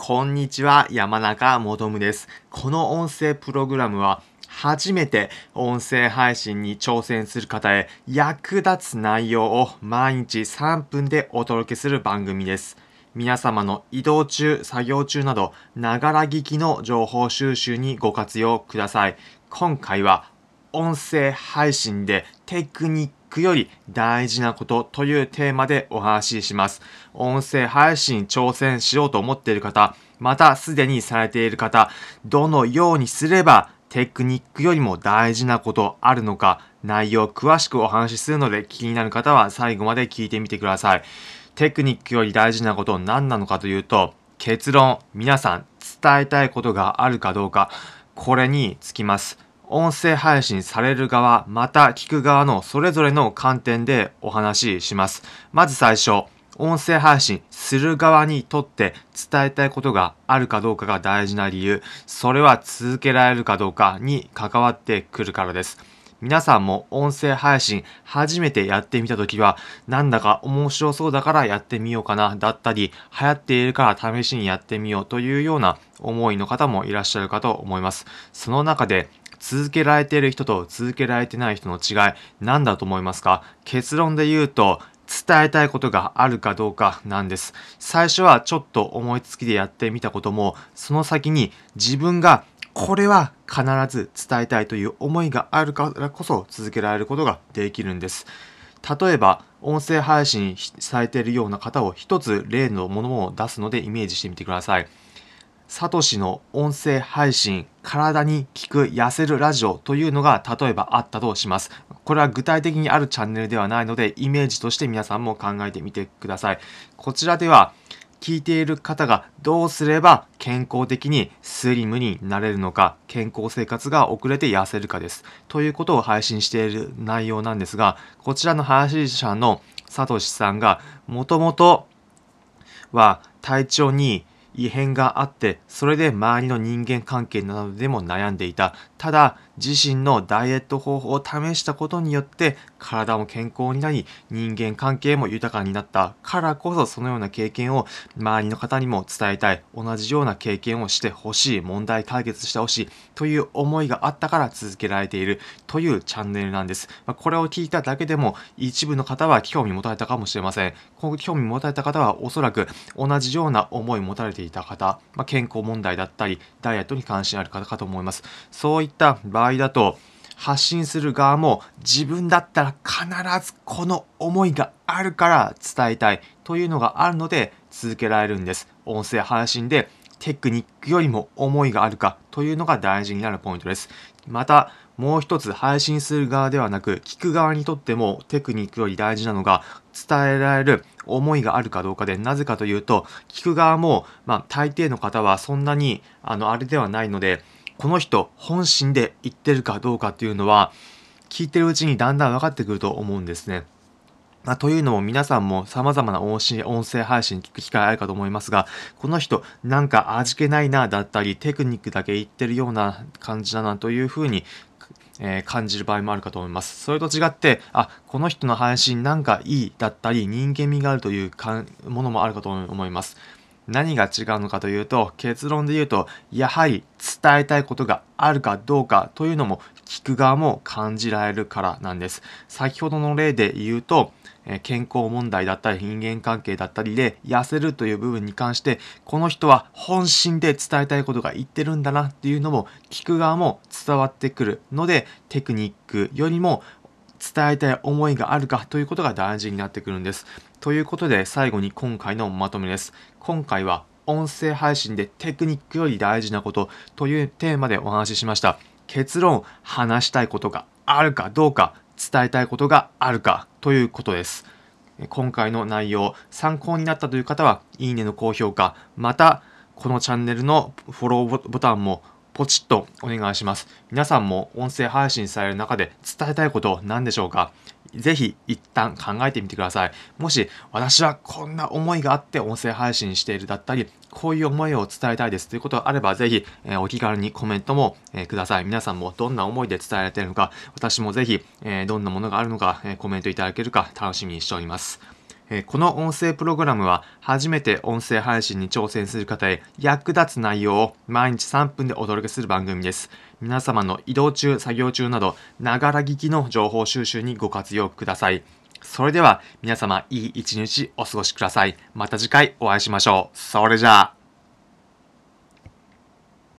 こんにちは、山中もとむです。この音声プログラムは、初めて音声配信に挑戦する方へ役立つ内容を毎日3分でお届けする番組です。皆様の移動中、作業中など、ながら聞きの情報収集にご活用ください。今回は音声配信でテクニックより大事なことというテーマでお話しします。音声配信挑戦しようと思っている方、またすでにされている方、どのようにすればテクニックよりも大事なことあるのか、内容詳しくお話しするので気になる方は最後まで聞いてみてください。テクニックより大事なこと何なのかというと、結論、皆さん伝えたいことがあるかどうか、これにつきます。音声配信される側、また聞く側のそれぞれの観点でお話しします。まず最初、音声配信する側にとって伝えたいことがあるかどうかが大事な理由、それは続けられるかどうかに関わってくるからです。皆さんも音声配信初めてやってみたときは、なんだか面白そうだからやってみようかな、だったり、流行っているから試しにやってみようというような思いの方もいらっしゃるかと思います。その中で、続けられている人と続けられてない人の違い、何だと思いますか？結論で言うと、伝えたいことがあるかどうかなんです。最初はちょっと思いつきでやってみたことも、その先に自分がこれは必ず伝えたいという思いがあるからこそ続けられることができるんです。例えば、音声配信されているような方を一つ例のものを出すのでイメージしてみてください。サトシの音声配信、体に効く痩せるラジオというのが例えばあったとします。これは具体的にあるチャンネルではないので、イメージとして皆さんも考えてみてください。こちらでは、聞いている方がどうすれば健康的にスリムになれるのか、健康生活が遅れて痩せるかです。ということを配信している内容なんですが、こちらの配信者のサトシさんがもともとは体調に異変があって、それで周りの人間関係などでも悩んでいた。ただ、自身のダイエット方法を試したことによって体も健康になり人間関係も豊かになった。からこそそのような経験を周りの方にも伝えたい。同じような経験をしてほしい問題解決してほしい。という思いがあったから続けられている。というチャンネルなんです、まこれを聞いただけでも一部の方は興味持たれたかもしれません。興味持たれた方はおそらく同じような思いを持たれていた方、ま、健康問題だったりダイエットに関心ある方かと思います。そういった場合合だと発信する側も自分だったら必ずこの思いがあるから伝えたいというのがあるので続けられるんです。音声配信でテクニックよりも思いがあるかというのが大事になるポイントです。また、もう一つ配信する側ではなく聞く側にとってもテクニックより大事なのが伝えられる思いがあるかどうかでなぜかというと聞く側もまあ大抵の方はそんなにあのあれではないのでこの人本心で言ってるかどうかっていうのは聞いてるうちにだんだん分かってくると思うんですね。まあ、というのも皆さんも様々な音声配信聞く機会あるかと思いますが、この人なんか味気ないなだったりテクニックだけ言ってるような感じだなというふうにえー、感じる場合もあるかと思います。それと違って、あ、この人の配信なんかいいだったり、人間味があるというものもあるかと思います。何が違うのかというと結論で言うとやはり伝えたいことがあるかどうかというのも聞く側も感じられるからなんです。先ほどの例で言うと健康問題だったり人間関係だったりで痩せるという部分に関してこの人は本心で伝えたいことが言ってるんだなっていうのも聞く側も伝わってくるのでテクニックよりも伝えたい思いがあるかということが大事になってくるんです。ということで最後に今回のまとめです。今回は音声配信でテクニックより大事なことというテーマでお話ししました。結論、話したいことがあるかどうか、伝えたいことがあるかということです。今回の内容、参考になったという方は、いいねの高評価、また、このチャンネルのフォローボタンもポチッとお願いします。皆さんも音声配信される中で伝えたいこと何でしょうか？ぜひ一旦考えてみてください。もし私はこんな思いがあって音声配信しているだったり、こういう思いを伝えたいですということがあれば、ぜひ、え、お気軽にコメントも、え、ください。皆さんもどんな思いで伝えられているのか、私もぜひ、え、どんなものがあるのか、えコメントいただけるか楽しみにしております。えこの音声プログラムは初めて音声配信に挑戦する方へ役立つ内容を毎日3分でお届けする番組です。皆様の移動中、作業中など、ながら聞きの情報収集にご活用ください。それでは皆様いい一日お過ごしください。また次回お会いしましょう。それじゃあ。